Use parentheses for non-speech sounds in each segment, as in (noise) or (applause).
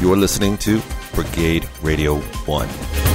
You're listening to Brigade Radio 1.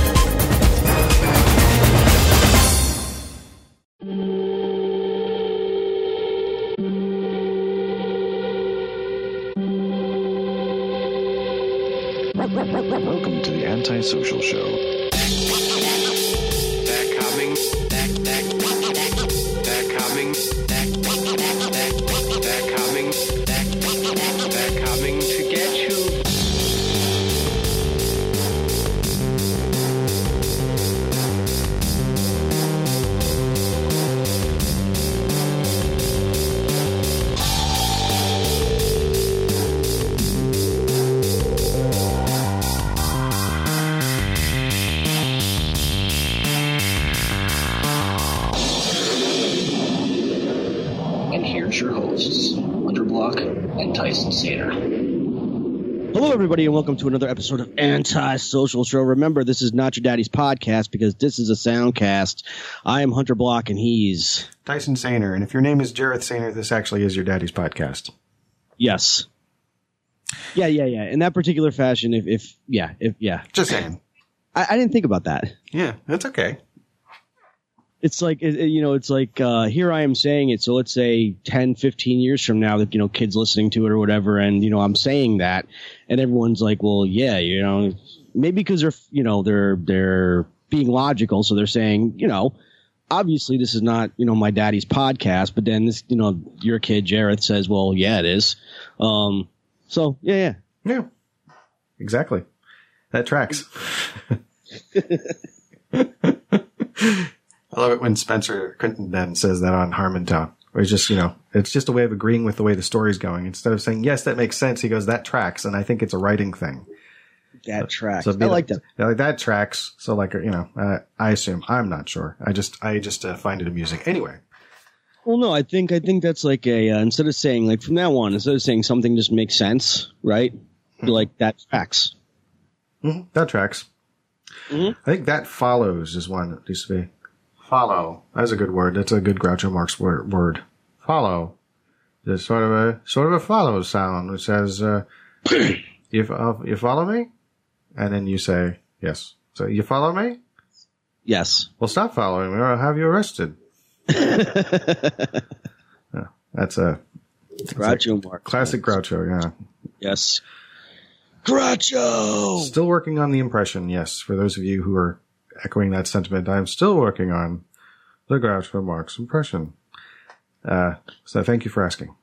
Welcome to another episode of Anti-Social Show. Remember, this is not your daddy's podcast because this is a soundcast. I am Hunter Block, and he's Tyson Sainer. And if your name is Jareth Sainer, this actually is your daddy's podcast. yes, yeah, yeah, yeah. In that particular fashion, if, if yeah, if yeah, Just saying. I, I didn't think about that. Yeah, that's okay. It's like it, you know, it's like uh, here I am saying it. So let's say 10, 15 years from now, that you know, kids listening to it or whatever, and you know, I'm saying that, and everyone's like, well, yeah, you know, maybe because they're you know they're they're being logical, so they're saying, you know, obviously this is not you know my daddy's podcast, but then this you know your kid Jareth says, well, yeah, it is. Um, so yeah, yeah. Yeah, exactly. That tracks. (laughs) (laughs) (laughs) I love it when Spencer Quinton then says that on Harmontown. Where he's just, you know, it's just a way of agreeing with the way the story's going. Instead of saying, yes, that makes sense, he goes, that tracks. And I think it's a writing thing. That tracks. So I like that. Like that tracks. So like, you know, uh, I assume, I'm not sure. I just, I just uh, find it amusing. Anyway. Well, no, I think I think that's like a uh, instead of saying like from now on, instead of saying something just makes sense, right? Be like that tracks. Mhm, That tracks. Mhm. I think that follows is one that used to be. Follow. That's a good word. That's a good Groucho Marx word. word. Follow. It's sort of a sort of a follow sound. which says, uh, (clears throat) "You uh, you follow me," and then you say yes. So you follow me? Yes. Well, stop following me, or I'll have you arrested. (laughs) Yeah, that's a Groucho Marx. classic Groucho. Yeah. Yes. Groucho. Still working on the impression, yes. For those of you who are echoing that sentiment, I'm still working on the Groucho Marx impression. Uh, so thank you for asking.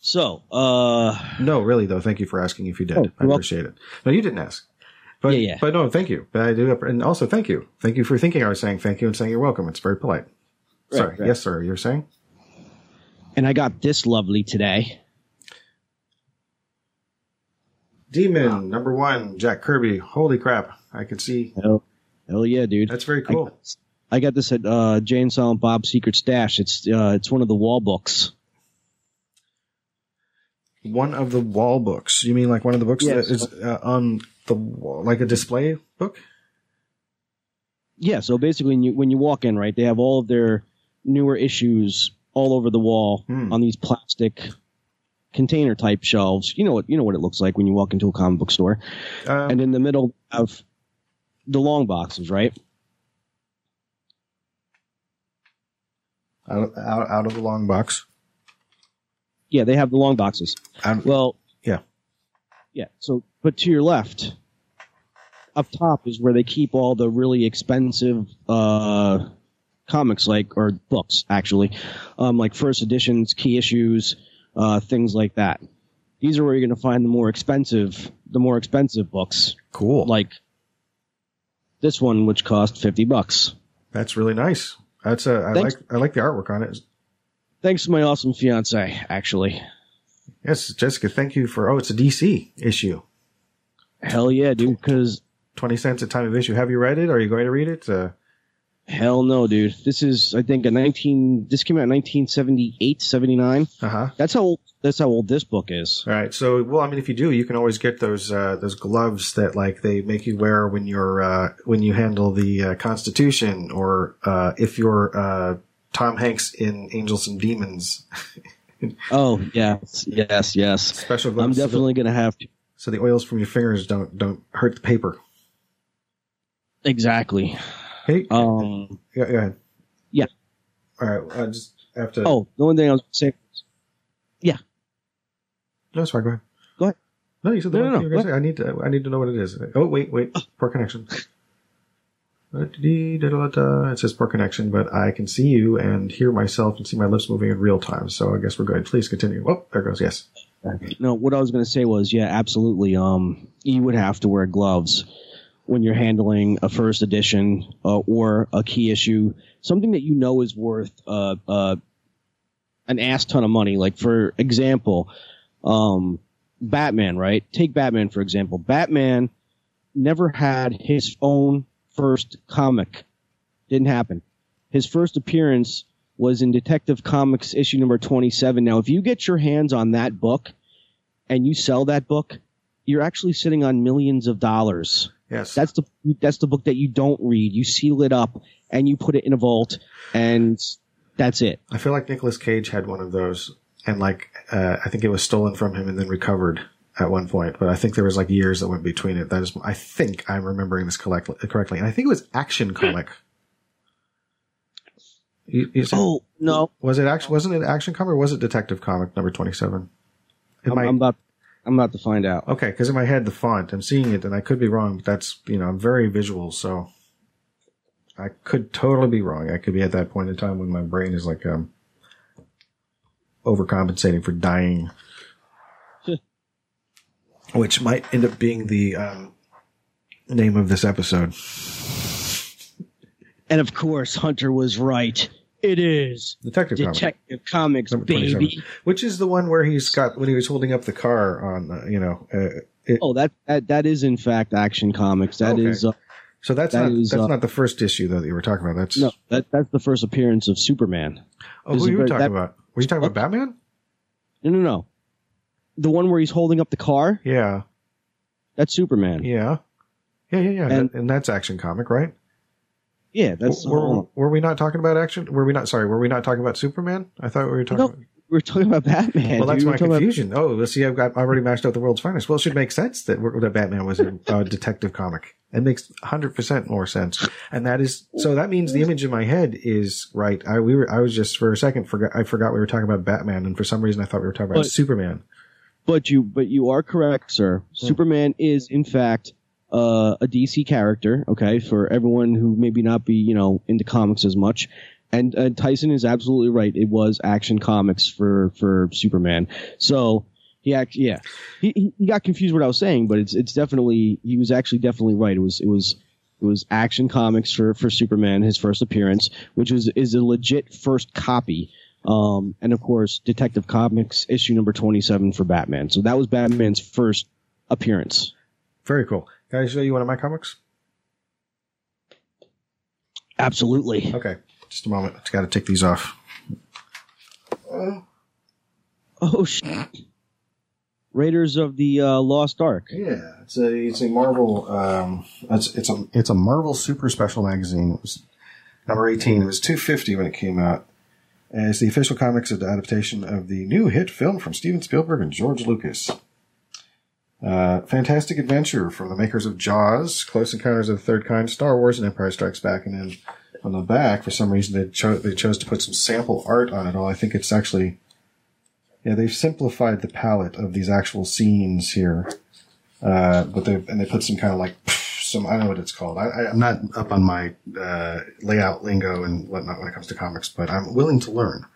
So, uh, No, really though, thank you for asking if you did. Oh, I welcome. appreciate it. No, you didn't ask. But, Yeah, yeah. but no, thank you. But I do, and also thank you. Thank you for thinking I was saying thank you and saying you're welcome. It's very polite. Right, Sorry. right. Yes, sir. You're saying? and I got this lovely today. Demon, number one, Jack Kirby. Holy crap. I can see. Hell yeah, dude. That's very cool. I got this at uh, Jay and Silent Bob's Secret Stash. It's uh, it's one of the wall books. One of the wall books. You mean like one of the books Yes. that is uh, on the wall, like a display book? Yeah. So basically, when you when you walk in, right, they have all of their newer issues all over the wall Hmm. on these plastic container type shelves. You know what you know what it looks like when you walk into a comic book store. Um, and in the middle of the long boxes, right? out, out, out of the long box. Yeah, they have the long boxes. Out, Well, Yeah. yeah. So, but to your left, up top is where they keep all the really expensive uh, comics, like or books, actually, um, like first editions, key issues, uh, things like that. These are where you're going to find the more expensive, the more expensive books, cool. like this one, which cost fifty bucks. That's really nice. That's a, I Thanks. like, I like the artwork on it. Thanks to my awesome fiance, actually. Yes, Jessica, thank you for, oh, it's a DC issue. Hell yeah, dude. Because 20 cents a time of issue. Have you read it? Are you going to read it? Uh, hell no, dude. This is, I think, a 19. This came out in 1978, 79. uh huh. That's how old. That's how old this book is. All right. So, well, I mean, if you do, you can always get those uh, those gloves that like they make you wear when you're uh, when you handle the uh, Constitution, or uh, if you're uh, Tom Hanks in Angels and Demons. (laughs) Oh yes, yes, yes. Special gloves. I'm so definitely gonna have to. so the oils from your fingers don't don't hurt the paper. Exactly. Hey, Um. yeah, ahead. yeah. All right, I just have to. Oh, the only thing I was saying. Yeah. No, sorry. Go ahead. Go ahead. No, you said the No, one no, thing no, you were gonna say. I need to. I need to know what it is. Oh, wait, wait. Poor connection. It says poor connection, but I can see you and hear myself and see my lips moving in real time. So I guess we're good. Please continue. Oh, there goes. Yes. No, what I was going to say was, yeah, absolutely. Um, you would have to wear gloves when you're handling a first edition uh, or a key issue, something that you know is worth uh, uh, an ass ton of money. Like for example, um, Batman, right? Take Batman for example. Batman never had his own first comic. Didn't happen. His first appearance was in Detective Comics issue number 27. Now, if you get your hands on that book and you sell that book, you're actually sitting on millions of dollars. Yes. That's the that's the book that you don't read. You seal it up and you put it in a vault and that's it. I feel like Nicolas Cage had one of those, and like uh, I think it was stolen from him and then recovered at one point. But I think there was like years that went between it. That is, I think I'm remembering this collect- correctly, and I think it was Action Comic. You- you said- Oh no, was it action? Wasn't it Action Comic or was it Detective Comic number twenty seven? I'm, I'm about I'm about to find out. Okay, because in my head the font, I'm seeing it, and I could be wrong. But that's you know I'm very visual, so I could totally be wrong. I could be at that point in time when my brain is like um overcompensating for dying, which might end up being the um, name of this episode. And of course, Hunter was right. It is Detective Detective Comics, Number baby. Which is the one where he's got when he was holding up the car on, uh, you know. Uh, it, Oh, that, that that is in fact Action Comics. That Okay. is uh, so that's that not is, that's uh, not the first issue though that you were talking about. That's no, that that's the first appearance of Superman. oh, who you were talking that- about? Were you talking about Batman? No, no, no. The one where he's holding up the car. Yeah, That's Superman. yeah, yeah, yeah, yeah. And- and that's Action Comic, right? Yeah, that's. were, were we not talking about action? Were we not? Sorry, were we not talking about Superman? I thought we were talking. No, about, we're talking about Batman. well, that's dude. We're my about- confusion. Oh, let's see. I've got I've already mashed out the world's finest. Well, it should make sense that we're- that Batman was a uh, detective comic. It makes hundred percent more sense, and that is so. That means the image in my head is right. I we were I was just for a second forgot I forgot we were talking about Batman, and for some reason I thought we were talking about But- Superman. But you, but you are correct, sir. Hmm. Superman is in fact uh, a DC character. Okay, for everyone who maybe not be you know into comics as much. And Tyson is absolutely right. It was Action Comics for for Superman. So he act yeah he he- got confused what I was saying, but it's it's definitely he was actually definitely right. It was it was. It was Action Comics for, for Superman, his first appearance, which was is a legit first copy. Um, and of course, Detective Comics issue number 27 for Batman. So that was Batman's first appearance. Very cool. Can I show you one of my comics? Absolutely. Okay, just a moment. Just got to take these off. Oh, shit. Raiders of the uh, Lost Ark. Yeah, it's a it's a Marvel um it's it's a it's a Marvel Super Special magazine. It was number eighteen. It was two fifty when it came out. And it's the official comics of the adaptation of the new hit film from Steven Spielberg and George Lucas. Uh, fantastic adventure from the makers of Jaws, Close Encounters of the Third Kind, Star Wars, and Empire Strikes Back. And then on the back, for some reason, they, cho- they chose to put some sample art on it all. I think it's actually, yeah, they've simplified the palette of these actual scenes here. Uh, but they and they put some kind of like some I don't know what it's called. I, I'm not up on my uh, layout lingo and whatnot when it comes to comics, but I'm willing to learn.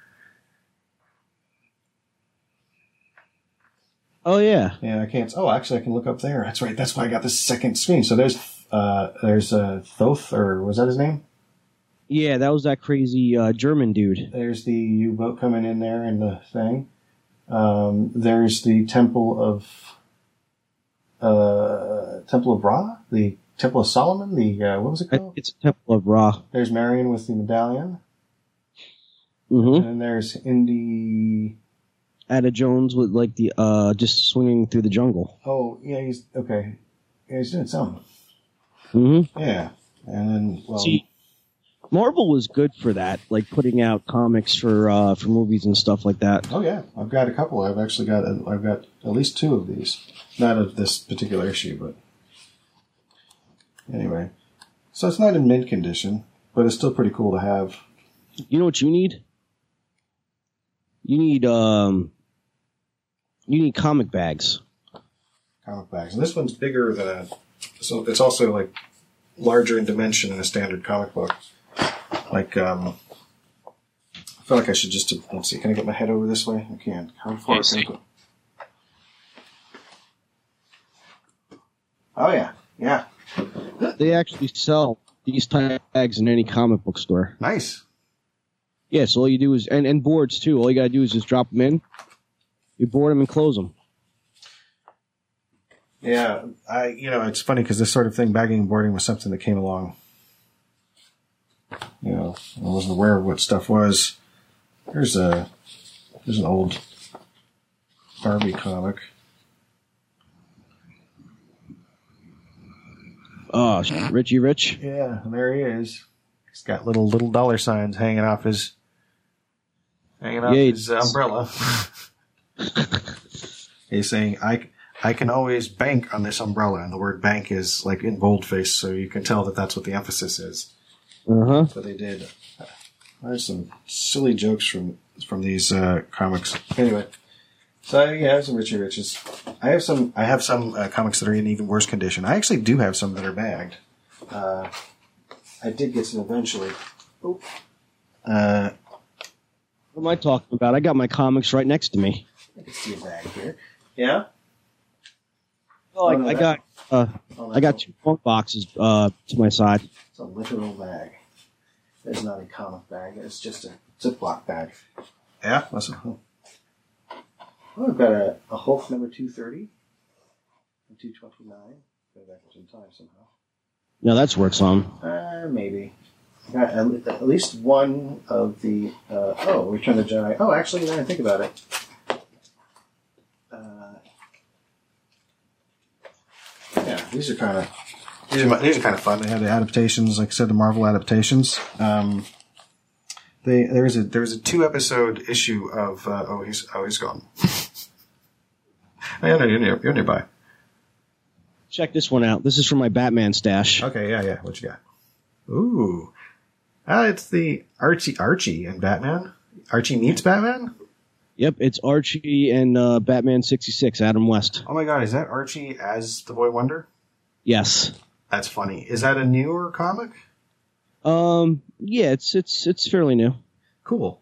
Oh, yeah. Yeah, I can't. Oh, actually, I can look up there. That's right. That's why I got this second screen. So there's uh, there's uh, Toht, or was that his name? Yeah, that was that crazy uh, German dude. There's the U-boat coming in there and the thing. Um, there's the Temple of uh, Temple of Ra, the Temple of Solomon. The uh, what was it called? it's Temple of Ra. There's Marion with the medallion, hmm and then there's Indy. Indiana Jones with like the uh, just swinging through the jungle. Oh yeah, he's okay. Yeah, he's doing something. Mm-hmm. Yeah, and then well, See, Marvel was good for that, like putting out comics for uh, for movies and stuff like that. Oh yeah, I've got a couple. I've actually got I've got at least two of these. Not of this particular issue, but anyway. So it's not in mint condition, but it's still pretty cool to have. You know what you need? You need um, you need comic bags. comic bags. And this one's bigger than a. So it's also like larger in dimension than a standard comic book. Like, um, I feel like I should just. Let's see. Can I get my head over this way? I can. How far? Yes, can I go? Oh yeah, yeah. They actually sell these type bags in any comic book store. Nice. Yeah, so all you do is and, and boards too. All you gotta do is just drop them in. You board them and close them. Yeah, I. You know, it's funny because this sort of thing, bagging and boarding, was something that came along. You know, I wasn't aware of what stuff was. Here's a. Here's an old Barbie comic. Oh, Richie Rich. Yeah, there he is. He's got little little dollar signs hanging off his hanging off Yeah, his umbrella. (laughs) (laughs) He's saying, "I I can always bank on this umbrella," and the word "bank" is like in boldface, so you can tell that that's what the emphasis is. Uh huh. But they did. There's some silly jokes from from these uh, comics. Anyway, so I have some Richie Riches. I have some. I have some uh, comics that are in even worse condition. I actually do have some that are bagged. Uh, I did get some eventually. Uh, What am I talking about? I got my comics right next to me. I can see a bag here. Yeah. Oh, I, I got uh, Oh, I got that's two phone boxes uh, to my side. It's a literal bag. It's not a comic bag. It's just a Ziploc bag. Yeah. That's a, oh, I've got a, a Hulk number two thirty and two twenty nine. Go backwards in time somehow. No, that's works on. Uh, maybe. I got at, at least one of the. Uh, oh, Return of the Jedi. Oh, actually, now I think about it. Uh, yeah, these are kind of. These are, these are kind of fun. They have the adaptations, like I said, the Marvel adaptations. Um, they there was a there was a two episode issue of uh, oh he's oh he's gone. (laughs) yeah, no, you're, near, you're nearby. Check this one out. This is from my Batman stash. Okay, yeah, yeah. What you got? Ooh, ah, it's the Archie Archie and Batman. Archie meets Batman. Yep, it's Archie and uh, Batman sixty six. Adam West. Oh my God, is that Archie as the Boy Wonder? Yes. That's funny. Is that a newer comic? Um. Yeah, it's it's it's fairly new. Cool.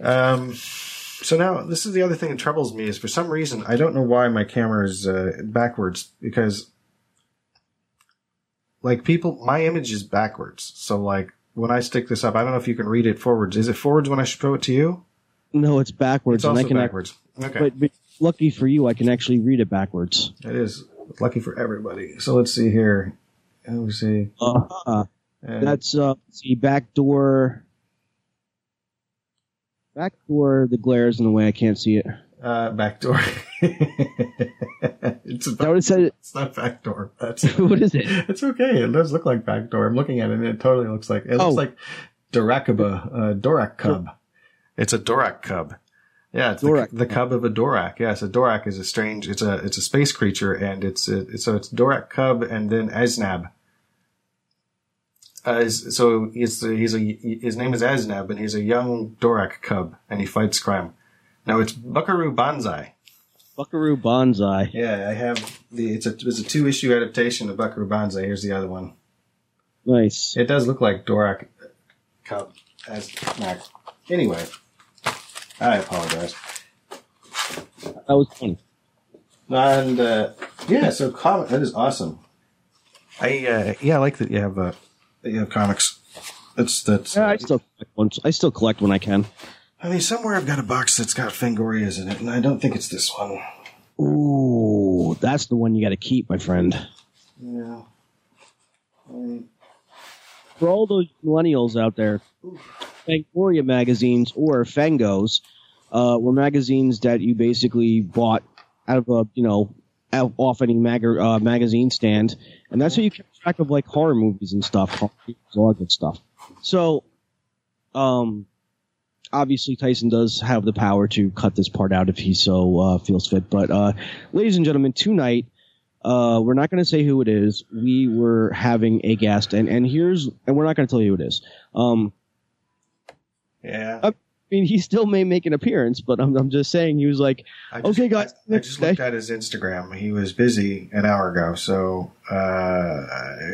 Um. So now this is the other thing that troubles me is for some reason I don't know why my camera is uh, backwards because like people my image is backwards. So like when I stick this up, I don't know if you can read it forwards. Is it forwards when I show it to you? No, it's backwards, It's also and I can. backwards. Okay. But, but lucky for you, I can actually read it backwards. It is lucky for everybody. So let's see here. Let me see. Uh, And that's uh, see back door. Back door. The glare is in the way. I can't see it. uh, back door. (laughs) it's, Is that what it said? it's not back door. That's (laughs) what is it? It's okay. It does look like back door. I'm looking at it, and it totally looks like it looks Oh. like Dorakuba, uh, Dorak cub. It's a Dorak cub. Yeah, it's Dorak the, the cub of a Dorak. Yes, a Dorak is a strange. It's a it's a space creature, and it's, a, it's so it's Dorak cub, and then Aznab. Uh, is- so he's he's a his name is Aznab, and he's a young Dorak cub, and he fights crime. Now it's Buckaroo Banzai. Buckaroo Banzai. Yeah, I have the it's a it's a two issue adaptation of Buckaroo Banzai. Here's the other one. Nice. It does look like Dorak Cub as Mac. Anyway, I apologize. That was funny. And uh, yeah, so comic that is awesome. I uh, yeah, I like that you have uh, that you have comics. That's that's. Yeah, I still collect ones. I still collect when I can. I mean, somewhere I've got a box that's got Fangorias in it, and I don't think it's this one. Ooh, that's the one you got to keep, my friend. Yeah. I- For all those millennials out there, Fangoria magazines or Fangos uh, were magazines that you basically bought out of a you know off any mag- uh, magazine stand, and that's how you kept track of like horror movies and stuff, all that stuff. So, um, obviously Tyson does have the power to cut this part out if he so uh, feels fit. But, uh, ladies and gentlemen, tonight uh, we're not going to say who it is. We were having a guest, and and here's and we're not going to tell you who it is. Um, Yeah. I mean, he still may make an appearance, but I'm I'm just saying he was like, I just, okay, guys, I, I just looked at his Instagram. He was busy an hour ago, so uh,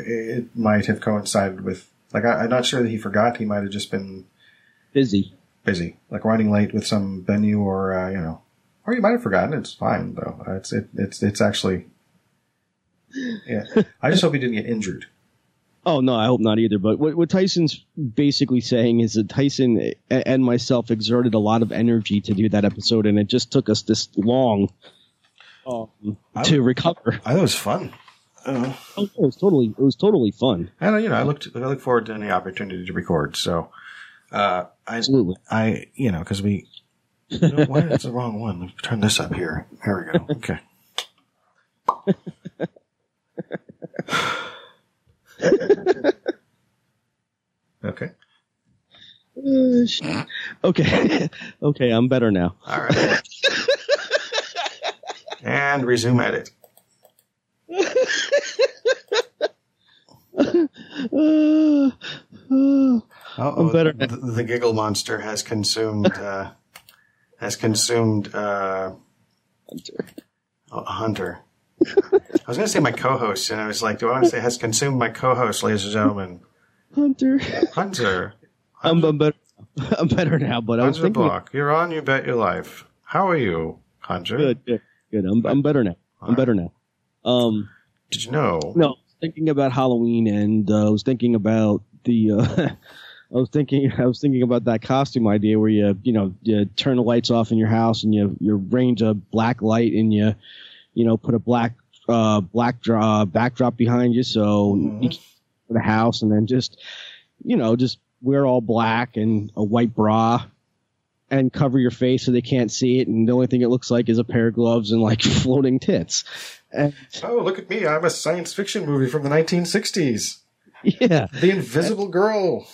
it, it might have coincided with. Like, I, I'm not sure that he forgot. He might have just been busy. busy, like running late with some venue, or uh, you know, or you might have forgotten. It's fine though. It's it, it's it's actually. Yeah, I just hope he didn't get injured. Oh no, I hope not either. But what, what Tyson's basically saying is that Tyson and myself exerted a lot of energy to do that episode, and it just took us this long um, to recover. I thought it was fun. Oh, it was totally, it was totally fun. and you know, I looked, I look forward to any opportunity to record. So, uh, I, Absolutely. I, you know, because we, you know, why that's the wrong one. Let me turn this up here. Here we go. Okay. (laughs) (laughs) okay. Uh, okay, (laughs) okay, I'm better now. All right. and resume edit. (laughs) Uh, uh, Oh, better. The, the giggle monster has consumed, uh, has consumed, uh, a hunter. I was going to say my co-host, and I was like, do I want to say has consumed my co-host, ladies and gentlemen? Hunter, Hunter. (laughs) I'm, I'm better. I'm better now, but I was Hunter thinking. Block. You're on, you bet your life. How are you, Hunter? Good, good, good. I'm, I'm better now. I'm better now. Um, Did you know? no, I was thinking about Halloween, and uh, I was thinking about the. Uh, (laughs) I was thinking, (laughs) I was thinking about that costume idea where you, you know, you turn the lights off in your house and you, you range a black light and you, you know, put a black, uh, black draw, uh, backdrop behind you so for the house and then just, you know, just wear all black and a white bra and cover your face so they can't see it and the only thing it looks like is a pair of gloves and like (laughs) floating tits. And Oh, look at me. I'm a science fiction movie from the 1960s. yeah, The Invisible Girl.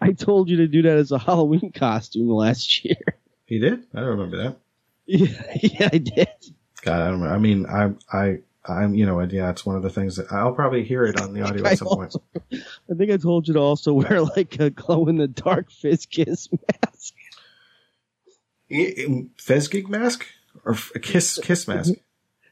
I told you to do that as a Halloween costume last year. He did? I don't remember that. (laughs) Yeah, yeah, I did. God, I don't remember. I mean, I, I, I'm, you know, yeah, it's one of the things that I'll probably hear it on the audio at some point. I think I told you to also wear like a glow in the dark fizz kiss mask. Um, Fez gig mask or a kiss kiss mask?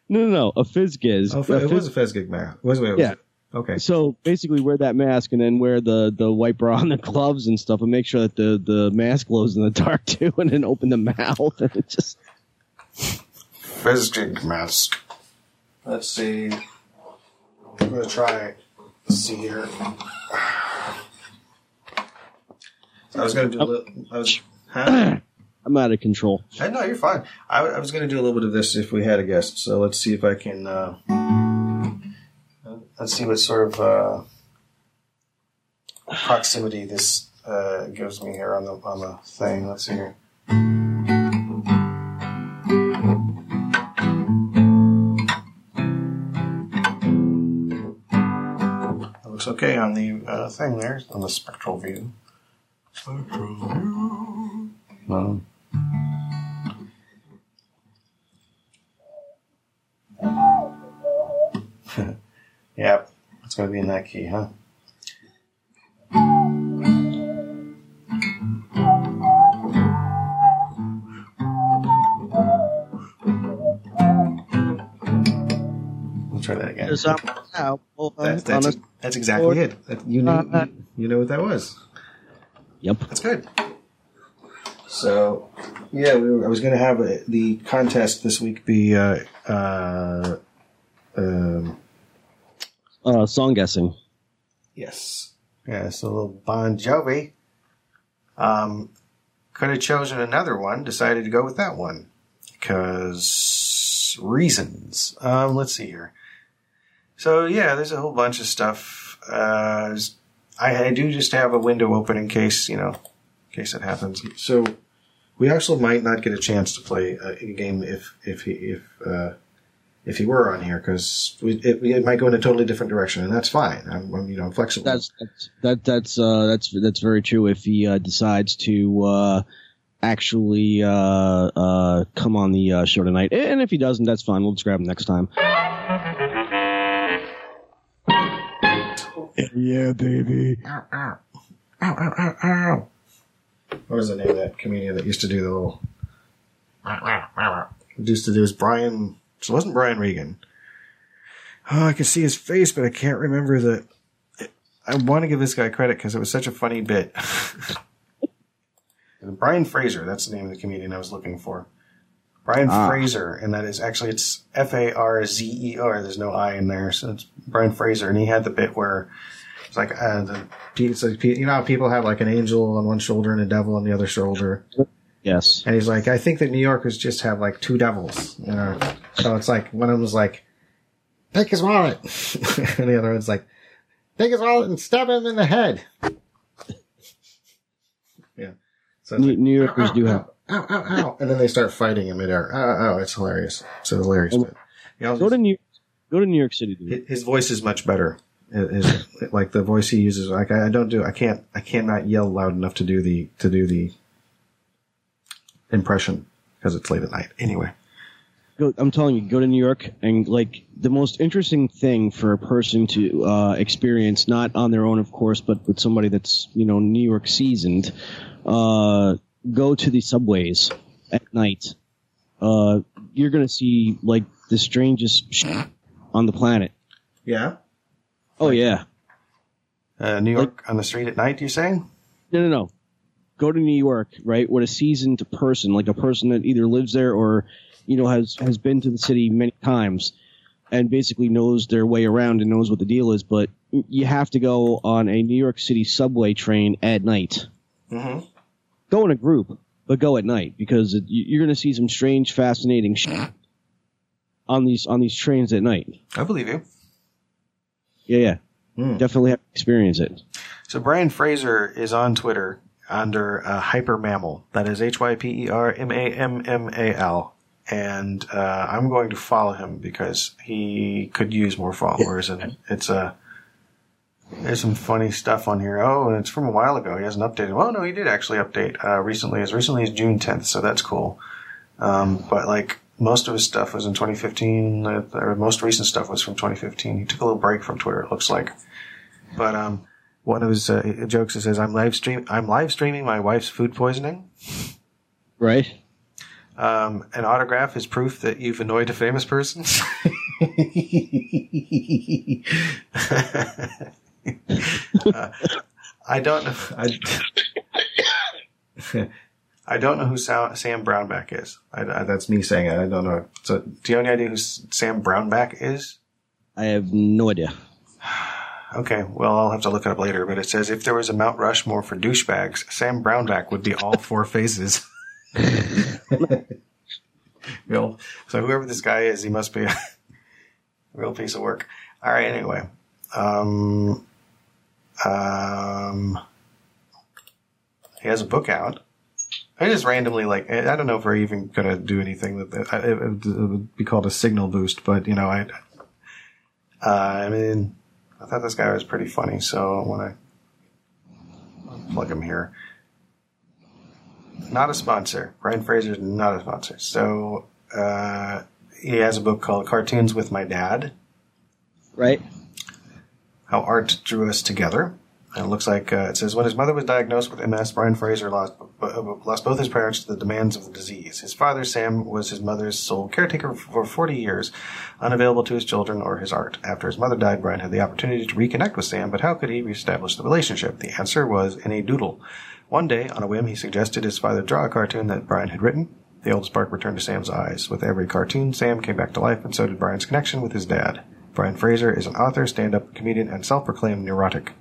No, no, no, a fizz giz. Oh, it fizz- was a Fez gig mask. Was wait, was Yeah. it? Okay. So basically, wear that mask and then wear the the white bra and the gloves and stuff, and make sure that the the mask glows in the dark (laughs) too, and then open the mouth and it just. Fez mask. Let's see. I'm gonna try. Let's see here. I was gonna do a little. I was. Huh? (clears throat) I'm out of control. I know you're fine. I, I was going to do a little bit of this if we had a guest. So let's see if I can. Uh, let's see what sort of uh, proximity this uh, gives me here on the on the thing. Let's see here. Looks okay on the uh, thing there on the spectral view. Spectral view. Um, Yep, it's going to be in that key, huh? We'll try that again. There's now, That's, that's, a- that's exactly it. That- You knew, Uh, you know what that was. Yep. That's good. So, yeah, we were, I was going to have uh, the contest this week be uh, uh, um, Uh, song guessing. Yes. Yeah, so little Bon Jovi. Um, could have chosen another one, decided to go with that one. Because reasons. Um, let's see here. So, yeah, there's a whole bunch of stuff. Uh, I, I do just have a window open in case, you know, in case it happens. So, we actually might not get a chance to play a, a game if, if, he, if, uh, if he were on here because it, it might go in a totally different direction, and that's fine. I'm, I'm you know I'm flexible. That's that's that, that's uh, that's that's very true. If he uh, decides to uh, actually uh, uh, come on the uh, show tonight, and if he doesn't, that's fine. We'll just grab him next time. Yeah, baby. ow, ow, ow, ow, ow, ow. What was the name of that comedian that used to do the little? Used to do his Brian. So it wasn't Brian Regan. Oh, I can see his face, but I can't remember the. I want to give this guy credit because it was such a funny bit. (laughs) Brian Frazer, that's the name of the comedian I was looking for. Brian Ah. Frazer, and that is actually it's F A R Z E R. There's no I in there, so it's Brian Frazer, and he had the bit where it's like uh, the it's like, you know how people have like an angel on one shoulder and a devil on the other shoulder, Yes. and he's like, I think that New Yorkers just have like two devils, you know. So it's like one of them was like, take his wallet, (laughs) and the other one's like, take his wallet and stab him in the head. (laughs) yeah. So New, like, New Yorkers ow, do ow, have. Ow, ow, ow, and then they start fighting in midair. Oh, oh, it's hilarious. It's a hilarious bit. You know, Go to New Go to New York City, dude. his voice is much better. It is like the voice he uses. Like I, I don't do. I can't. I cannot yell loud enough to do the to do the impression because it's late at night. Anyway, Go, I'm telling you, go to New York and like the most interesting thing for a person to uh, experience, not on their own, of course, but with somebody that's you know New York seasoned. Uh, go to the subways at night. Uh, you're gonna see like the strangest shit on the planet. yeah. Oh yeah, Uh, New York on the street at night. You're saying? no, no, no. Go to New York, right? With a seasoned person, like a person that either lives there or you know has has been to the city many times and basically knows their way around and knows what the deal is. But you have to go on a New York City subway train at night. Mm-hmm. Go in a group, but go at night because it, you- you're going to see some strange, fascinating shit on these on these trains at night. I believe you. Yeah, yeah, Hmm. definitely have to experience it. So Brian Frazer is on Twitter under uh, Hyper Mammal. That is H Y P E R M A M M A L. And uh, I'm going to follow him because he could use more followers, and it's a. There's some funny stuff on here. Oh, and it's from a while ago. He hasn't updated. Well, no, he did actually update uh, recently, as recently as June 10th, so that's cool. Um, but like most of his stuff was in 2015, uh, or most recent stuff was from 2015. He took a little break from Twitter, it looks like. But um, one of his uh, jokes it says, "I'm live stream. I'm live streaming my wife's food poisoning. Right? Um, an autograph is proof that you've annoyed a famous person." (laughs) (laughs) (laughs) Uh, (laughs) I don't know. I, (laughs) I don't know who Sa- Sam Brownback is. I, I, that's me saying it. I don't know. So, do you have any idea who S- Sam Brownback is? I have no idea. (sighs) Okay, well, I'll have to look it up later, but it says if there was a Mount Rushmore for douchebags, Sam Brownback would be all four faces. (laughs) real. So whoever this guy is, he must be a real piece of work. All right, anyway. Um, um, he has a book out. I just randomly like I don't know if we're even gonna do anything that it, it would be called a signal boost, but you know I. Uh, I mean, I thought this guy was pretty funny, so I plug him here, not a sponsor. Brian Frazer is not a sponsor. So uh, he has a book called Cartoons with My Dad: Right? How Art Drew Us Together. And it looks like uh, it says when his mother was diagnosed with MS, Brian Frazer lost uh, lost both his parents to the demands of the disease. His father, Sam, was his mother's sole caretaker for 40 years, unavailable to his children or his art. After his mother died, Brian had the opportunity to reconnect with Sam, but how could he reestablish the relationship? The answer was in a doodle. One day, on a whim, he suggested his father draw a cartoon that Brian had written. The old spark returned to Sam's eyes. With every cartoon, Sam came back to life, and so did Brian's connection with his dad. Brian Frazer is an author, stand-up comedian, and self-proclaimed neurotic.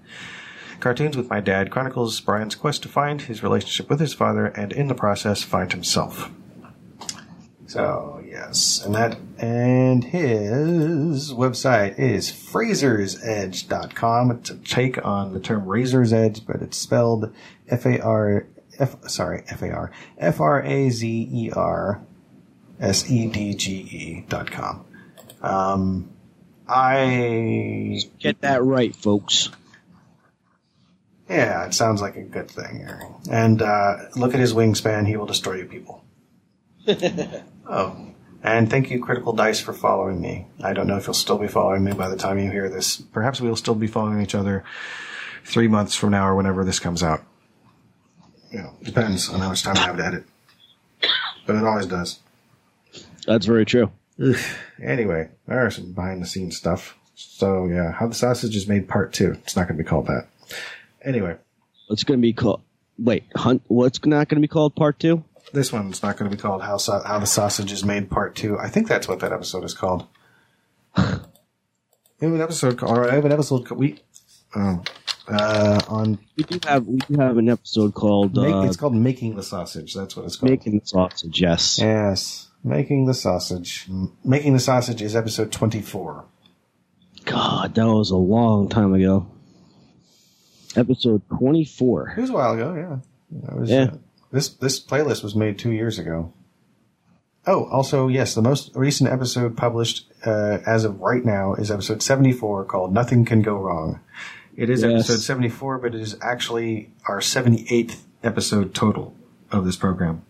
Cartoons with My Dad chronicles Brian's quest to find his relationship with his father and in the process find himself. So, yes, and that and his website is frazersedge.com. It's a take on the term razor's edge, but it's spelled F A R F sorry, F A R F R A Z E R S E D G E dot com. Um, I Get that right, folks. yeah, it sounds like a good thing. And uh, look at his wingspan; he will destroy you people. (laughs) oh, and thank you, Critical Dice, for following me. I don't know if you'll still be following me by the time you hear this. Perhaps we will still be following each other three months from now or whenever this comes out. You know, depends on how much time I have to edit. But it always does. That's very true. Anyway, there are some behind the scenes stuff. So yeah, how the sausage is made part two. It's not going to be called that. Anyway, It's going to be called. Wait, hunt. What's not going to be called part two? this one's not going to be called how Sa- how the sausage is made part two. I think that's what that episode is called. (sighs) I have an episode. Called, or I have an episode. Called, we um, uh, on We do have we do have an episode called make, uh, it's called making the sausage. That's what it's called. making the sausage. Yes. yes, making the sausage. Making the sausage is episode twenty four. God, that was a long time ago. Episode twenty four. It was a while ago. Yeah, that was, Yeah. uh, this this playlist was made two years ago. Oh, also yes, the most recent episode published uh, as of right now is episode seventy four, called "Nothing Can Go Wrong." It is Yes. episode seventy four, but it is actually our seventy eighth episode total of this program.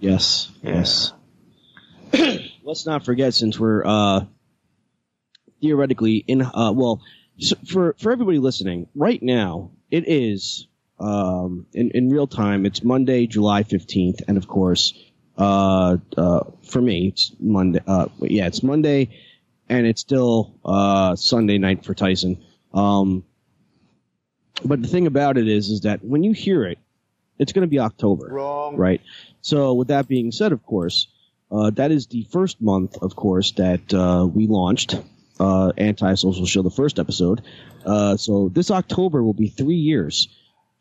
Yes. Yeah. Yes. (clears throat) Let's not forget, since we're uh, theoretically in, uh, well, so for for everybody listening, right now it is um, in in real time. It's Monday, July fifteenth, and of course, uh, uh, for me, it's Monday. Uh, yeah, it's Monday, and it's still uh, Sunday night for Tyson. Um, but the thing about it is, is that when you hear it, it's going to be October. Wrong. Right. So with that being said, of course, uh, that is the first month, of course, that uh, we launched uh, Anti-Social Show, the first episode. Uh, so this October will be three years.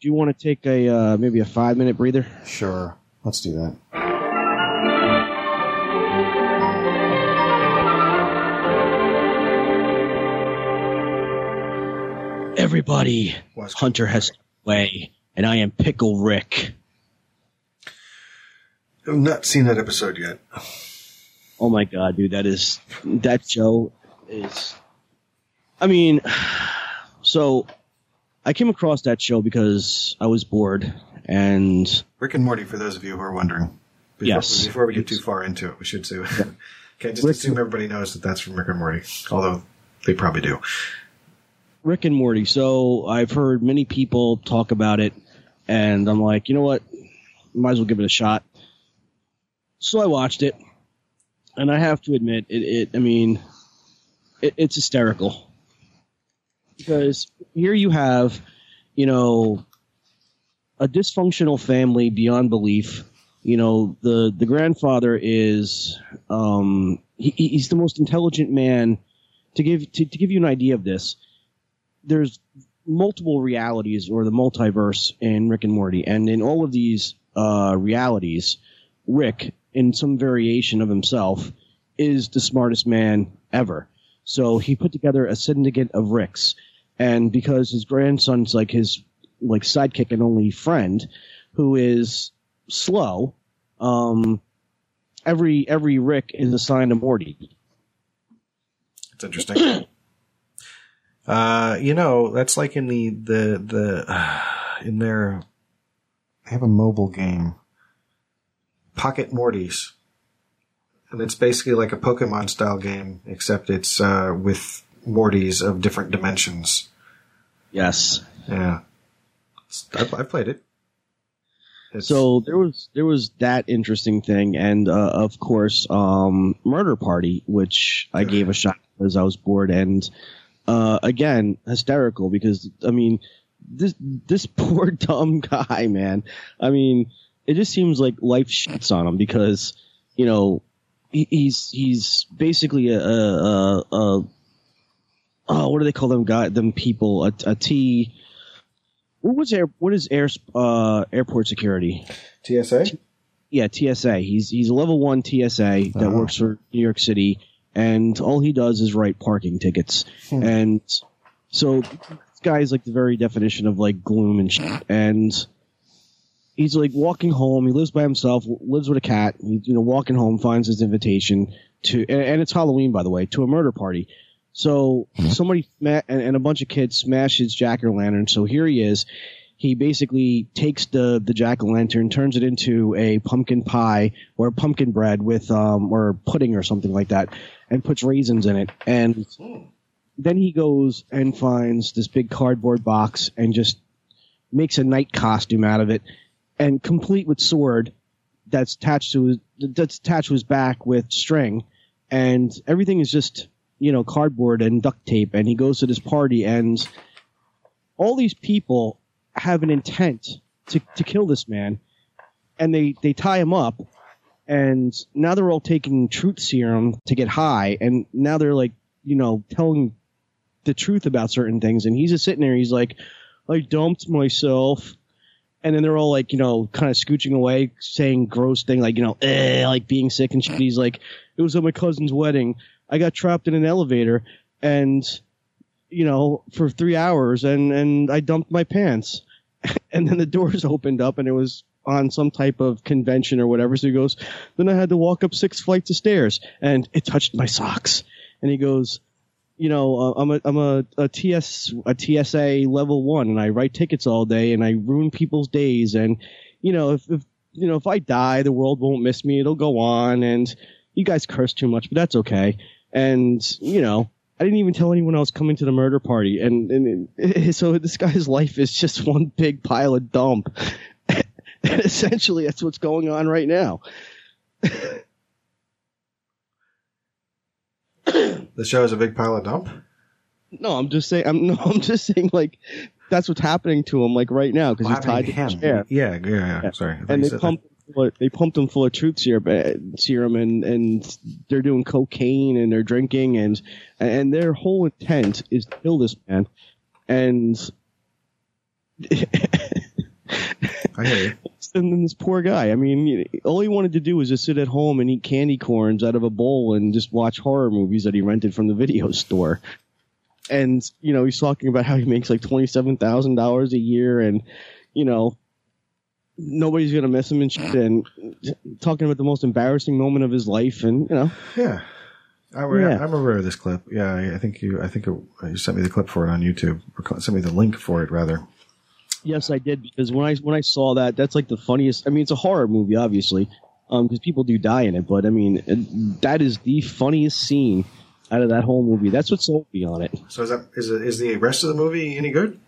Do you want to take a uh, maybe a five minute breather? Sure, let's do that. Everybody, Hunter has away, and I am Pickle Rick. I've not seen that episode yet. Oh my god, dude, that is that show is. I mean, so I came across that show because I was bored, and Rick and Morty, for those of you who are wondering. Before, Yes. Before we get too far into it, we should say. (laughs) Can't just Rick- assume everybody knows that that's from Rick and Morty, although they probably do. Rick and Morty. So I've heard many people talk about it, and I'm like, you know what? Might as well give it a shot. So I watched it, and I have to admit, it. it I mean, it, it's hysterical because here you have, you know, a dysfunctional family beyond belief. You know, the the grandfather is, um, he, he's the most intelligent man. To give to, to give you an idea of this, there's multiple realities or the multiverse in Rick and Morty, and in all of these uh, realities, Rick, in some variation of himself, is the smartest man ever. So he put together a syndicate of Ricks, and because his grandson's like his like sidekick and only friend, who is slow, um, every every Rick is assigned a Morty. It's interesting. (clears throat) uh, you know, that's like in the the the uh, (sighs) in their they have a mobile game, Pocket Mortys, and it's basically like a Pokemon style game, except it's uh, with Mortys of different dimensions. Yes. Yeah, I've, I've played it. It's, So there was there was that interesting thing, and uh, of course, um, Murder Party, which I gave a shot because I was bored, and uh, again hysterical because I mean this this (laughs) poor dumb guy, man. I mean, it just seems like life shits on him because you know he, he's he's basically a, a, a, oh what do they call them guy them people a, a T. What was air? What is air uh, airport security? TSA. Yeah, TSA. He's he's a level one TSA that Oh. works for New York City, and all he does is write parking tickets. Hmm. And so this guy is like the very definition of like gloom and shit. And he's like walking home. He lives by himself, lives with a cat. He's, you know, walking home, finds his invitation to, and, it's Halloween, by the way, to a murder party. So somebody sma- and, and a bunch of kids smash his jack o' lantern. So here he is. He basically takes the the jack o' lantern, turns it into a pumpkin pie or pumpkin bread with um or pudding or something like that, and puts raisins in it. And then he goes and finds this big cardboard box and just makes a night costume out of it, and complete with sword that's attached to his that's attached to his back with string, and everything is just you know cardboard and duct tape. And he goes to this party, and all these people have an intent to to kill this man, and they they tie him up. And now they're all taking truth serum to get high, and now they're like, you know, telling the truth about certain things. And he's just sitting there. He's like, I dumped myself. And then they're all like, you know, kind of scooching away, saying gross thing like, you know, eh, like being sick and shit. He's like, it was at my cousin's wedding. I got trapped in an elevator and, you know, for three hours and, and I dumped my pants. (laughs) and then the doors (laughs) opened up and it was on some type of convention or whatever. So he goes, then I had to walk up six flights of stairs and it touched my socks. And he goes, you know, uh, I'm a I'm a, a TS a TSA level one, and I write tickets all day, and I ruin people's days, and you know, if, if you know if I die, the world won't miss me. It'll go on, and you guys curse too much, but that's okay. And you know, I didn't even tell anyone else coming to the murder party, and and it, (laughs) so this guy's life is just (laughs) one big pile of dump. and (laughs) essentially, that's what's going on right now. The show is a big pile of dump. No, I'm just saying. I'm (laughs) no, I'm just saying like that's what's happening to him like right now because he's tied to him. the chair. Yeah, yeah, yeah. Yeah. Sorry. And they pumped of, they pumped him full of truth serum, uh, serum and and they're doing cocaine and they're drinking and and their whole intent is to kill this man. And. (laughs) I hear you. (laughs) and then this poor guy. I mean, all he wanted to do was just sit at home and eat candy corns out of a bowl and just watch horror movies that he rented from the video (laughs) store. And you know, he's talking about how he makes like twenty seven thousand dollars a year, and you know, nobody's gonna miss him and shit. And talking about the most embarrassing moment of his life, and you know, Yeah. I, Yeah. Aware of this clip. Yeah, I- I think you. I think it, you sent me the clip for it on YouTube. Or sent me the link for it rather. Yes, I did because when I when I saw that, that's like the funniest. I mean, it's a horror movie, obviously, um, because people do die in it. But I mean, it- that is the funniest scene out of that whole movie. That's what sold me on it. So is that is is the rest of the movie any good?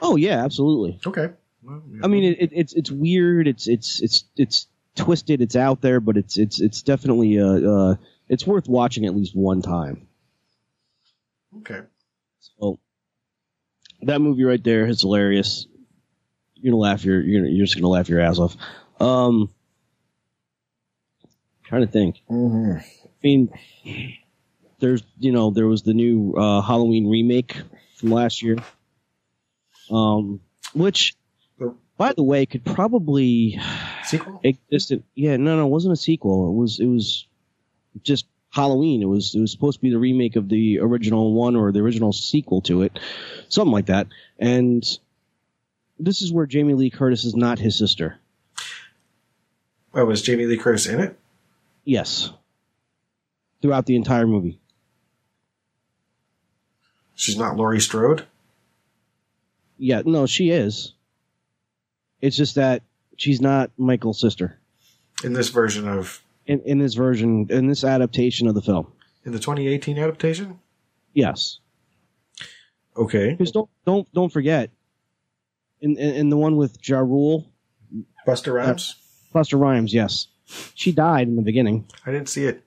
Oh yeah, absolutely. Okay. Well, yeah. I mean, it, it, it's it's weird. It's it's it's it's twisted. It's out there, but it's it's it's definitely uh, uh it's worth watching at least one time. okay. So that movie right there is hilarious. You're gonna laugh your you're you're just gonna laugh your ass off. Um, trying to think. Mm-hmm. I mean, there's you know there was the new uh, Halloween remake from last year, um, which by the way could probably Sequel. exist. Yeah, no, no, it wasn't a sequel. It was it was just Halloween. It was it was supposed to be the remake of the original one or the original sequel to it, something like that. And this is where Jamie Lee Curtis is not his sister. Oh, was Jamie Lee Curtis in it? Yes, throughout the entire movie. She's not Laurie Strode. Yeah, no, she is. It's just that she's not Michael's sister in this version of in in this version in this adaptation of the film. in the 2018 adaptation. Yes, Okay. because don't don't don't forget in in, in the one with Ja Rule, Busta Rhymes. Busta Rhymes. Yes, she died in the beginning. I didn't see it.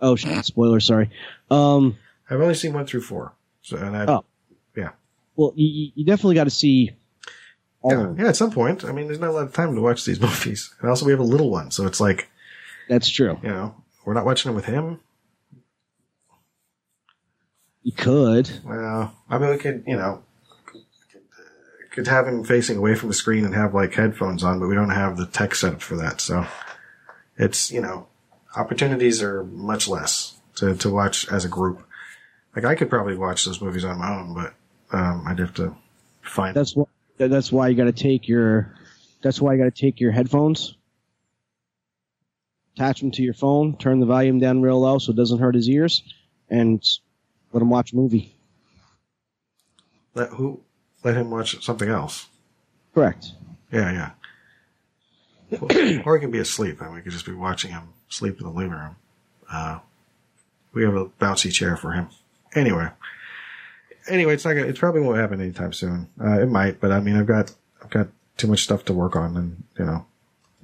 Oh, shit, spoiler. Sorry. Um. I've only seen one through four. So and I. Oh. Yeah. Well, you- you, definitely got to see Yeah, yeah, at some point. I mean, there's not a lot of time to watch these (laughs) movies. And also, we have a little one, so it's like, That's true. you know, we're not watching it with him. You could. Well, I mean, we could, you know, could have him facing away from the screen and have like headphones on, but we don't have the tech setup for that. So it's, you know, opportunities are much less to, to watch as a group. Like I could probably watch those movies on my own, but um, I'd have to find. That's what. That's why you got to take your That's why you got to take your headphones, attach them to your phone, turn the volume down real low so it doesn't hurt his ears, and let him watch a movie. Let who? Let him watch something else. Correct. Yeah, yeah. Well, (clears throat) or he can be asleep, and we could just be watching him sleep in the living room. Uh, we have a bouncy chair for him. Anyway, anyway, it's not gonna. It probably won't happen anytime soon. Uh, it might, but I mean, I've got I've got too much stuff to work on, and you know,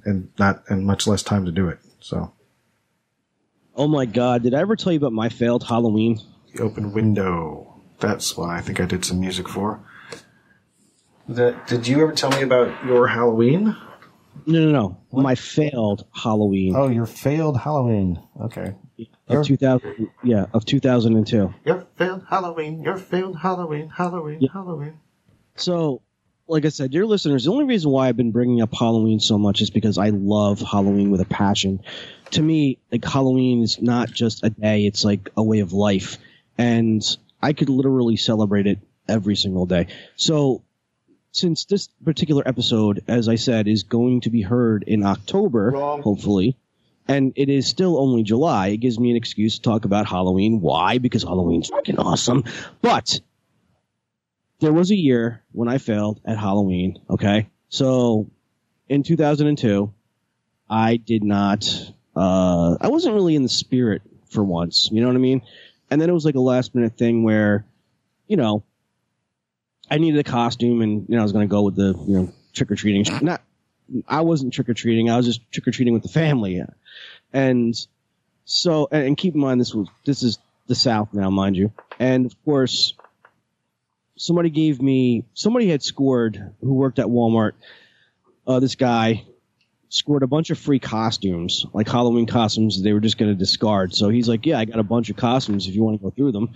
and not and much less time to do it. So Oh my god, did I ever tell you about my failed Halloween? the open window. That's what I think I did some music for. That did you ever tell me about your Halloween? No, no, no. My failed Halloween Oh, your failed Halloween. Okay. of 2000 yeah, of 2002. Your failed Halloween. Your failed Halloween. Halloween. Yeah. Halloween. So, like I said, dear listeners, the only reason why I've been bringing up Halloween so much is because I love Halloween with a passion. To me, like Halloween is not just a day; it's like a way of life, and I could literally celebrate it every single day. So, since this particular episode, as I said, is going to be heard in October, Wrong. hopefully. And it is still only July. It gives me an excuse to talk about Halloween. Why? Because Halloween's fucking awesome. But there was a year when I failed at Halloween. Okay, so in 2002, I did not. Uh, I wasn't really in the spirit for once. You know what I mean? And then it was like a last minute thing where, you know, I needed a costume, and you know I was going to go with the you know trick or treating. Not, I wasn't trick or treating. I was just trick or treating with the family, and so and, keep in mind this was this is the South now, mind you, and of course somebody gave me somebody had scored who worked at Walmart. Uh, this guy scored a bunch of free costumes, like Halloween costumes. They were just going to discard. So he's like, "Yeah, I got a bunch of costumes if you want to go through them."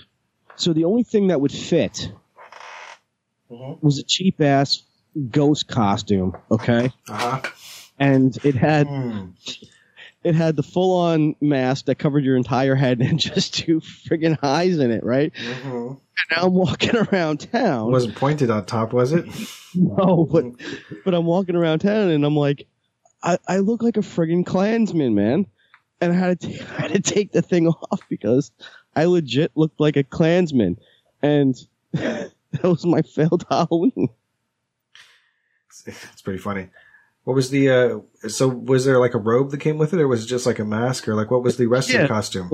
So the only thing that would fit was a cheap ass ghost costume. Okay, Uh huh. and it had Hmm. It had the full on mask that covered your entire head and (laughs) just two friggin' eyes in it, right? hmm And now I'm walking around town. It Wasn't pointed on top, was it? (laughs) No, but but I'm walking around town and I'm like, I, I look like a friggin' Klansman, man. And I had to t- (laughs) I had to take the thing off because I legit looked like a Klansman, and that was my failed Halloween. It's pretty funny. What was the? uh So was there like a robe that came with it, or was it just like a mask, or like what was the rest of Yeah. the costume?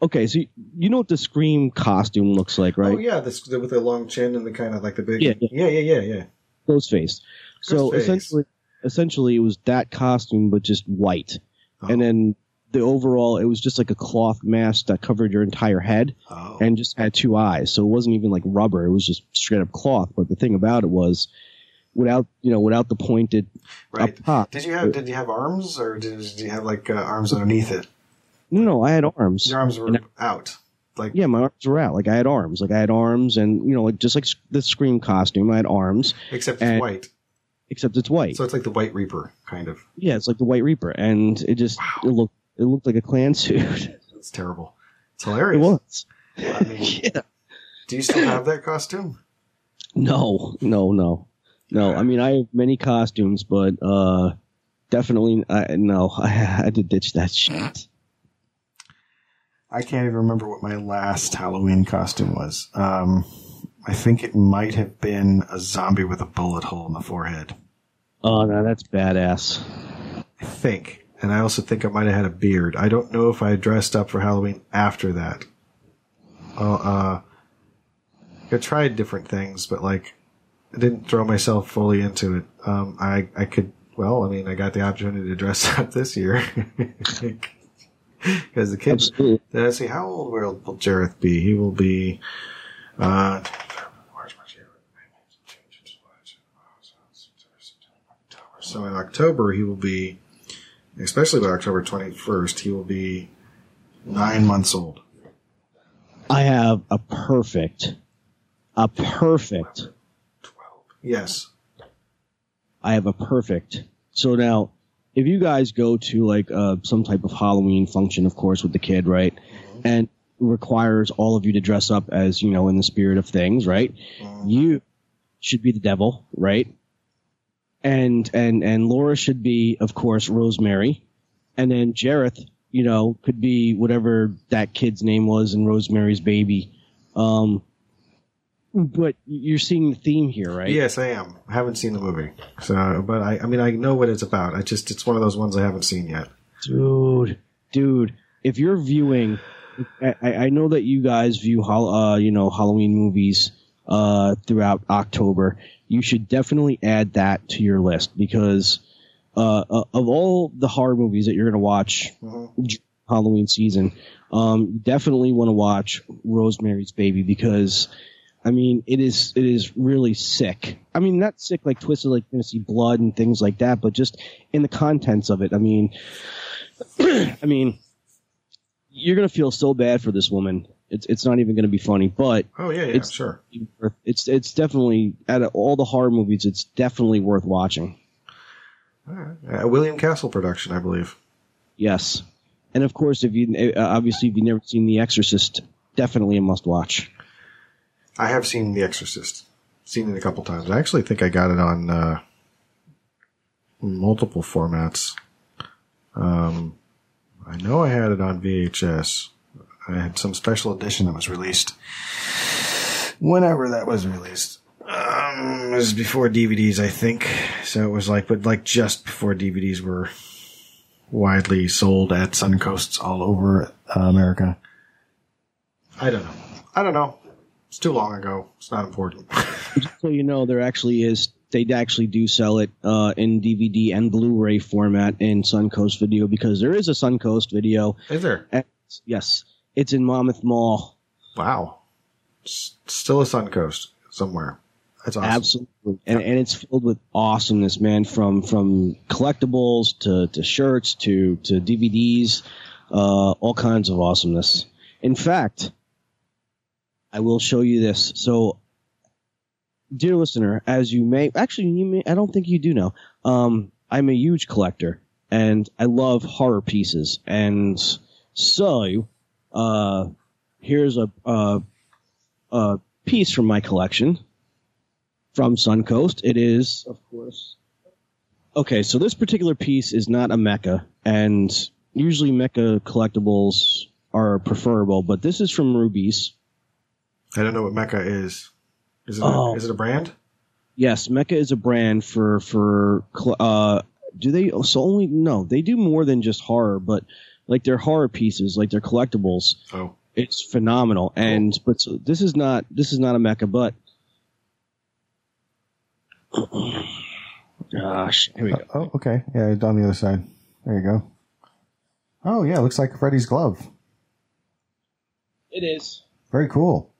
Okay, so you, you know what the Scream costume looks like, right? Oh yeah, this with the long chin and the kind of like the big. Yeah, yeah, yeah, yeah. yeah. Ghostface. So Ghostface. essentially, essentially, it was that costume, but just white, Oh. and then the overall, it was just like a cloth mask that covered your entire head. Oh. and just had two eyes. So it wasn't even like rubber. It was just straight up cloth. But the thing about it was, without you know, without the pointed right. up top. Did you have Did you have arms, or did, did you have like uh, arms underneath it? No, no, I had arms. Your arms were And out. Like Yeah, my arms were out. Like I had arms. Like I had arms, and you know, like just like the scream costume, I had arms, except it's and- white, except it's white. so it's like the White Reaper kind of. yeah, it's like the White Reaper, and it just it looked it looked like a Klan suit. (laughs) It's terrible. It's it hilarious. was. I mean, (laughs) yeah. do you still have that costume? No, no, no, no. I mean, I have many costumes, but uh, definitely, I, no. (laughs) I had to ditch that shit. I can't even remember what my last Halloween costume was. Um, I think it might have been a zombie with a bullet hole in the forehead. Oh no, that's badass. I think. And I also think I might have had a beard. I don't know if I dressed up for Halloween after that. Uh, I tried different things, but like, I didn't throw myself fully into it. Um, I, I could, well, I mean, I got the opportunity to dress (laughs) up this year. (laughs) Because the kids, Absolutely. let's see, how old will, will Jareth be? He will be, uh, so in October he will be, especially by October 21st, he will be nine months old. I have a perfect, a perfect. Yes. I have a perfect. So now, if you guys go to like uh, some type of Halloween function, of course, with the kid, right, and requires all of you to dress up as you know in the spirit of things, right? You should be the devil, right? and and and Laura should be, of course, Rosemary, and then Jareth, you know, could be whatever that kid's name was in Rosemary's Baby. Um, but you're seeing the theme here, right? Yes, I am. I haven't seen the movie, so but I, I mean, I know what it's about. I just it's one of those ones I haven't seen yet. dude, dude. If you're viewing, I, I know that you guys view, uh, you know, Halloween movies uh, throughout October. You should definitely add that to your list because uh, uh, of all the horror movies that you're going to watch Halloween season, um, definitely want to watch Rosemary's Baby because. I mean, it is it is really sick. I mean, not sick like twisted, like you're gonna see blood and things like that, but just in the contents of it. I mean, (clears throat) I mean, you're gonna feel so bad for this woman. It's it's not even gonna be funny, but Oh yeah, yeah, It's- sure. it's it's definitely out of all the horror movies, it's definitely worth watching. A William Castle production, I believe. Yes, and of course, if you uh, obviously if you've never seen The Exorcist, definitely a must watch. I have seen The Exorcist. Seen it a couple times. I actually think I got it on uh, multiple formats. Um, I know I had it on VHS. I had some special edition that was released whenever that was released. Um, it was before DVDs, I think. So it was like, but like just before DVDs were widely sold at Suncoasts all over uh, America. I don't know. I don't know. It's too long ago. It's not important. (laughs) Just so you know, there actually is. They actually do sell it uh, in DVD and Blu-ray format in Suncoast Video because there is a Suncoast Video. Is there? And, yes, it's in Monmouth Mall. Wow. S- still a Suncoast somewhere. That's awesome. Absolutely, and and it's filled with awesomeness, man. From from collectibles to to shirts to to DVDs, uh, all kinds of awesomeness. In fact, I will show you this. So, dear listener, as you may actually you may I don't think you do know. Um, I'm a huge collector, and I love horror pieces, and so uh, here's a uh, a piece from my collection from Suncoast. It is, of course. Okay, so this particular piece is not a mecha, and usually mecha collectibles are preferable, but this is from Rubies. I don't know what Mecca is. Is it, Oh. a, is it a brand? Yes, Mecca is a brand for for uh do they so only no, they do more than just horror, but like their horror pieces, like their collectibles, Oh. it's phenomenal. And but so, this is not this is not a Mecca, but gosh, here we go. Oh, okay. Yeah, it's on the other side. There you go. Oh, yeah, looks like Freddy's glove. It is. Very cool.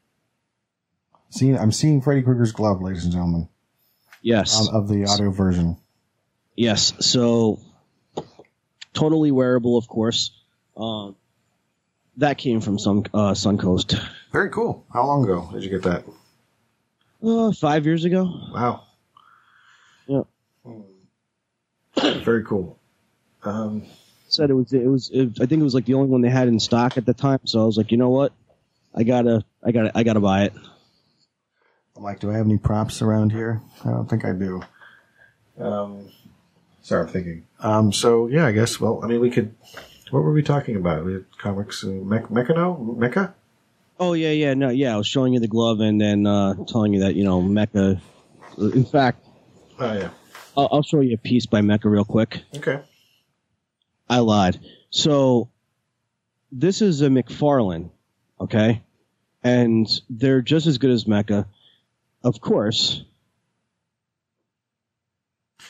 See, I'm seeing Freddy Krueger's glove, ladies and gentlemen, Yes. of, of the audio version. Yes, so totally wearable, of course. Um, that came from some uh, Suncoast Very cool. How long ago did you get that? uh, five years ago. Wow. Yeah. Very cool. Um, Said it was it was it, I think it was like the only one they had in stock at the time. So I was like, you know what, I gotta I gotta I gotta buy it. I'm like, do I have any props around here? I don't think I do. Um, sorry, I'm thinking. Um, so yeah, I guess. Well, I mean, we could. What were we talking about? We had comics, uh, Me- Mechano, Mecha. Oh yeah yeah no yeah I was showing you the glove and then uh, telling you that you know Mecha. In fact, Oh yeah. I'll, I'll show you a piece by Mecha real quick. Okay. I lied. So this is a McFarlane, okay? And they're just as good as Mecha. Of course.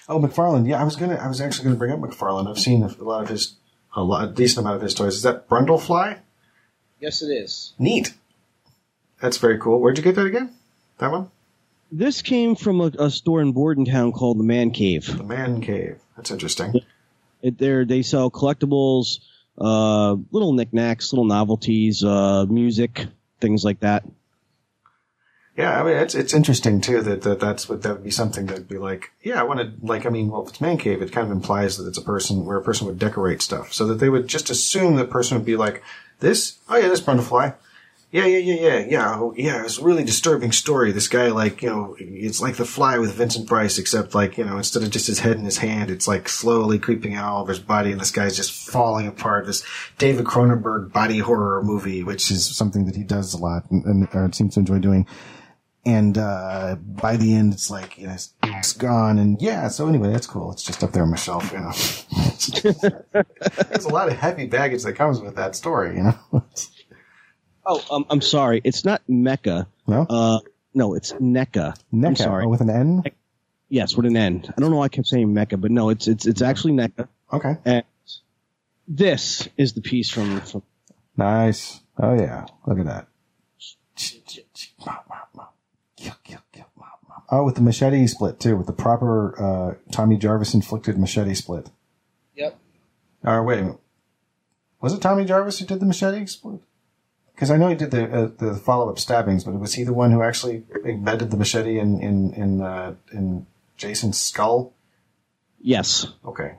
Oh, McFarlane. Yeah, I was gonna. I was actually gonna bring up McFarlane. I've seen a lot of his, a lot, a decent amount of his toys. Is that Brundlefly? Yes, it is. Neat. That's very cool. Where'd you get that again? That one? This came from a, a store in Bordentown called the Man Cave. The Man Cave. That's interesting. It, they're, they sell collectibles, uh, little knickknacks, little novelties, uh, music, things like that. Yeah, I mean it's it's interesting too that, that that's what that would be something that'd be like. Yeah, I want to like. I mean, well, if it's man cave, it kind of implies that it's a person where a person would decorate stuff, so that they would just assume that person would be like this. Oh yeah, this Brundlefly, Yeah, yeah, yeah, yeah, yeah. Oh, yeah, it's a really disturbing story. This guy, like, you know, it's like The Fly with Vincent Price, except, like, you know, instead of just his head in his hand, it's like slowly creeping out all over his body, and this guy's just falling apart. This David Cronenberg body horror movie, which is something that he does a lot and, and seems to enjoy doing. And uh, by the end, it's like, you know, it's, it's gone. And yeah, so anyway, that's cool. It's just up there on my shelf, you know. (laughs) There's a lot of heavy baggage that comes with that story, you know. (laughs) Oh, um, I'm sorry. It's not Mecca. No? Uh, no, it's NECA. NECA, sorry. oh, with an N? Yes, with an N. I don't know why I kept saying Mecca, but no, it's it's it's actually NECA. Okay. And this is the piece from from NECA. Oh yeah. Look at that. Oh, with the machete split too, with the proper uh, Tommy Jarvis inflicted machete split. Yep. All right, wait a minute. Was it Tommy Jarvis who did the machete split? Because I know he did the uh, the follow up stabbings, but was he the one who actually embedded the machete in in in, uh, in Jason's skull? Yes. Okay.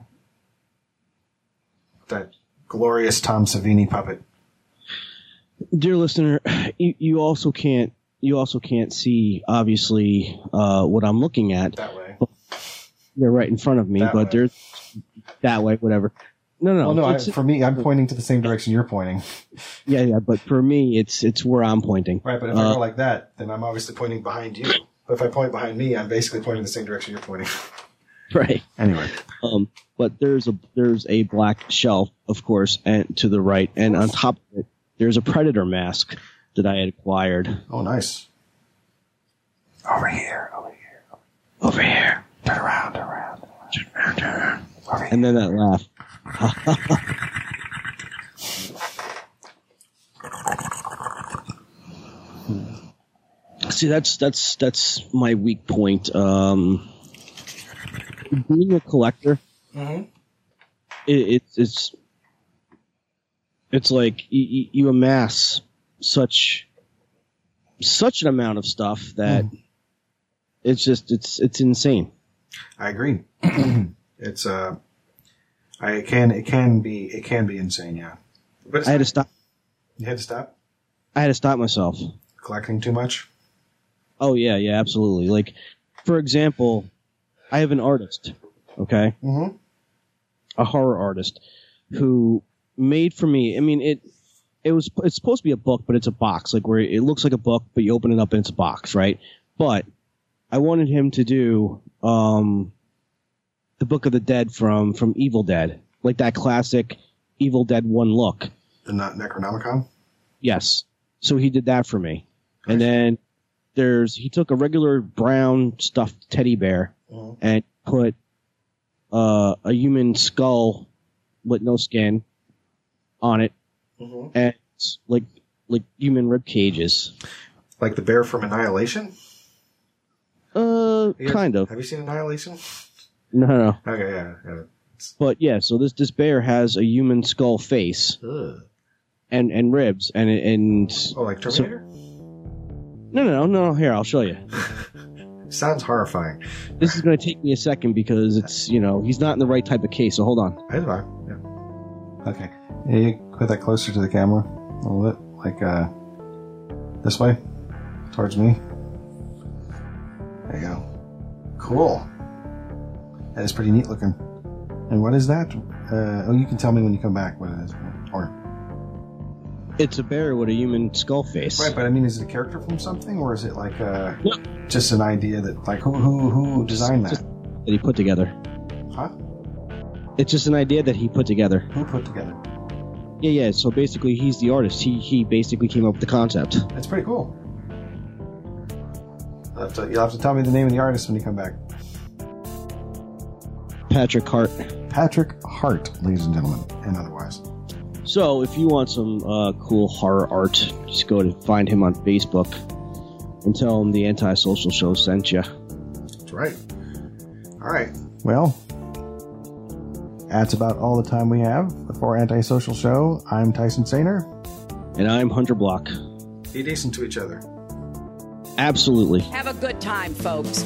That glorious Tom Savini puppet. Dear listener, you, you also can't you also can't see obviously uh, what I'm looking at. That way. They're right in front of me, That but way. there's that way, whatever. No, no, Well, no, I, for me, I'm pointing to the same direction you're pointing. (laughs) yeah, yeah. But for me, it's it's where I'm pointing. Right, but if I Uh, go like that, then I'm obviously pointing behind you. But if I point behind me, I'm basically pointing the same direction you're pointing. (laughs) right. Anyway. Um, but there's a there's a black shelf, of course, and to the right, and on top of it, there's a predator mask that I had acquired Oh, nice. Over here, over here. over here. Turn around, turn around. Turn around, turn around. Over here. And then that laugh. (laughs) See, that's that's that's my weak point. Um, being a collector, Mhm. it, it's it's it's like you, you amass such such an amount of stuff that it's just it's it's insane. I agree. (clears throat) it's uh, I it can it can be it can be insane, yeah. But I had to stop. you had to stop I had to stop myself. collecting too much. Oh yeah, yeah, absolutely. Like, for example, I have an artist, okay, Mm-hmm. a horror artist, who made for me. I mean, it it was it's supposed to be a book, but it's a box, like where it looks like a book, but you open it up and it's a box, right? But I wanted him to do um, the Book of the Dead from from Evil Dead, like that classic Evil Dead one look. And not Necronomicon. Yes. So he did that for me. And then there's he took a regular brown stuffed teddy bear Mhm. and put uh, a human skull with no skin on it Mhm. and like like human rib cages. Like the bear from Annihilation. Uh You- kind of. Have you seen Annihilation? No, no. Okay, yeah. yeah. But yeah, so this this bear has a human skull face Ugh. and and ribs and and Oh, like Terminator. no no no no here I'll show you. (laughs) Sounds horrifying. This is going to take me a second because it's you know he's not in the right type of case. So hold on. That's fine. Okay. Yeah, you put that closer to the camera a little bit, like uh, this way, towards me. There you go. Cool. That is pretty neat looking. And what is that? Uh, oh, you can tell me when you come back what it is. Or It's a bear with a human skull face. right, but I mean, is it a character from something, or is it like uh, No. just an idea that like who who who designed that? Just- that he put together. It's just an idea that he put together. Who put together? Yeah, yeah. So basically, he's the artist. He he basically came up with the concept. That's pretty cool. You'll have, to, you'll have to tell me the name of the artist when you come back. Patrick Hart. Patrick Hart, ladies and gentlemen, and otherwise. So if you want some uh, cool horror art, just go to find him on Facebook and tell him the Antisocial Show sent you. That's right. All right. Well, that's about all the time we have for Antisocial Show. I'm Tyson Sainer. And I'm Hunter Block. Be decent to each other. Absolutely. Have a good time, folks.